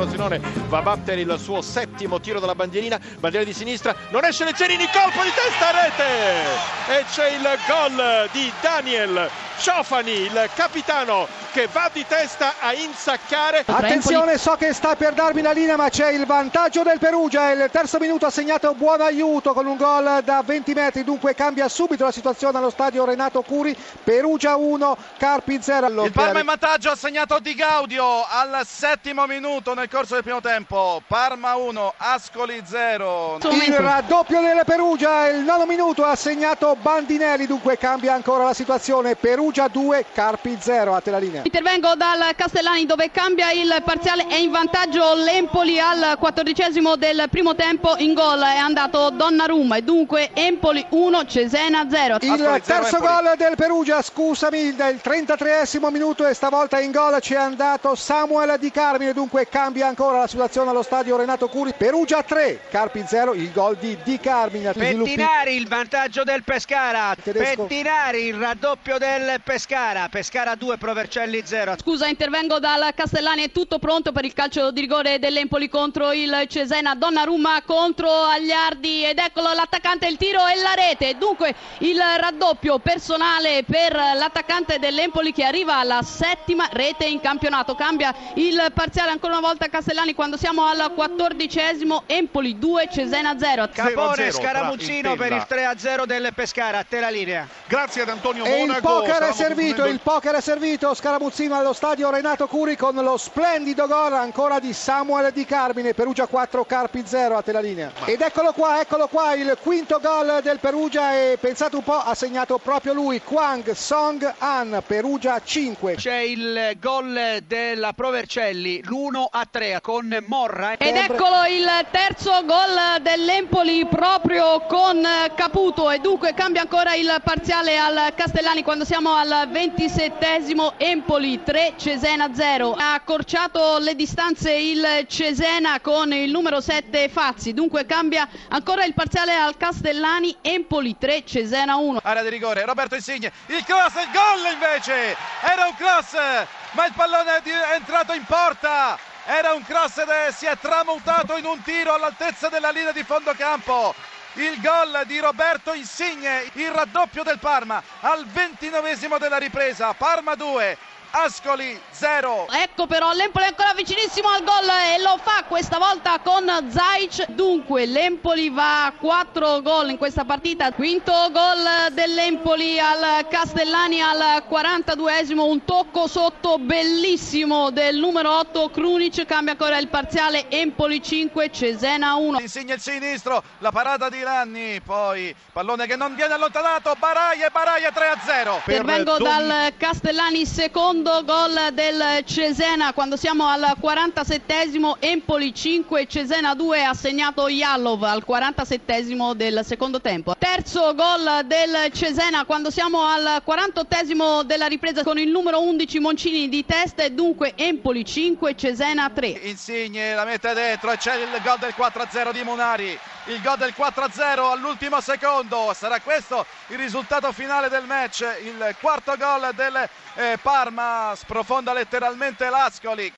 punizione va a battere il suo settimo tiro dalla bandierina, bandiera di sinistra, non esce Leggerini, colpo di testa a rete! E c'è il gol di Daniel Ciofani, il capitano che va di testa a insaccare. Attenzione, so che sta per darmi la linea, ma c'è il vantaggio del Perugia. Il terzo minuto ha segnato buon aiuto con un gol da 20 metri, dunque cambia subito la situazione allo stadio Renato Curi. Perugia 1, Carpi 0. Il Parma in vantaggio ha segnato Di Gaudio al settimo minuto nel corso del primo tempo. Parma 1, Ascoli 0. Il raddoppio del Perugia, il nono minuto ha segnato Bandinelli, dunque cambia ancora la situazione. Perugia 2, Carpi 0. A te la linea. Intervengo dal Castellani dove cambia il parziale è in vantaggio l'Empoli al quattordicesimo del primo tempo in gol è andato Donnarumma e dunque Empoli 1 Cesena 0 il terzo gol del Perugia scusami del 33esimo minuto e stavolta in gol ci è andato Samuel Di Carmine dunque cambia ancora la situazione allo stadio Renato Curi. Perugia 3 Carpi 0 il gol di Di Carmine Pettinari il vantaggio del Pescara. Tedesco. Pettinari il raddoppio del Pescara. Pescara 2 Provercelli 0 Scusa, intervengo dal Castellani, è tutto pronto per il calcio di rigore dell'Empoli contro il Cesena, Donnarumma contro Agliardi ed eccolo l'attaccante, il tiro e la rete. Dunque il raddoppio personale per l'attaccante dell'Empoli che arriva alla settima rete in campionato. Cambia il parziale ancora una volta Castellani quando siamo al quattordicesimo, Empoli 2, Cesena 0. Capone Scaramuzzino per il 3-0 del Pescara, a te la linea. Grazie ad Antonio e Monaco. il poker è servito, il poker è servito, Scaramuzzino allo stadio Renato Curi con lo splendido gol ancora di Samuel Di Carmine, Perugia 4, Carpi 0 a te la linea. Ed eccolo qua, eccolo qua il quinto gol del Perugia e pensate un po' ha segnato proprio lui, Kwang Song An, Perugia 5. C'è il gol della Provercelli, l'1-3 con Morra. Ed eccolo il terzo gol dell'Empoli proprio con Caputo e dunque cambia ancora il parziale al Castellani quando siamo al ventisettesimo Empoli 3 Cesena 0 ha accorciato le distanze il Cesena con il numero 7 Fazzi dunque cambia ancora il parziale al Castellani Empoli 3 Cesena 1 Area di rigore, Roberto Insigne, il cross, il gol invece! Era un cross, ma il pallone è entrato in porta! Era un cross ed è- si è tramutato in un tiro all'altezza della linea di fondo campo. Il gol di Roberto Insigne, il raddoppio del Parma al ventinovesimo della ripresa. Parma 2, Ascoli 0. Ecco però l'Empoli ancora vicinissimo al gol e lo fa questa volta con Zaic. Dunque l'Empoli va a 4 gol in questa partita. Quinto gol dell'Empoli al Castellani al 42esimo. Un tocco sotto bellissimo del numero 8 Krunic. Cambia ancora il parziale Empoli 5 Cesena 1. Insigne il sinistro, la parata di Ranni, poi pallone che non viene allontanato, Baraia e Baraia 3 a 0. Per Intervengo dal Castellani, secondo gol del Cesena quando siamo al 47esimo, Empoli 5, Cesena 2 ha segnato Jallov al 47esimo del secondo tempo. Terzo gol del Cesena quando siamo al 48esimo della ripresa con il numero 11 Moncini di testa e dunque Empoli 5, Cesena 3. Insigne la mette dentro e c'è il gol del 4-0 di Munari. Il gol del 4-0 all'ultimo secondo. Sarà questo il risultato finale del match. Il quarto gol del eh, Parma sprofonda letteralmente l'Ascoli.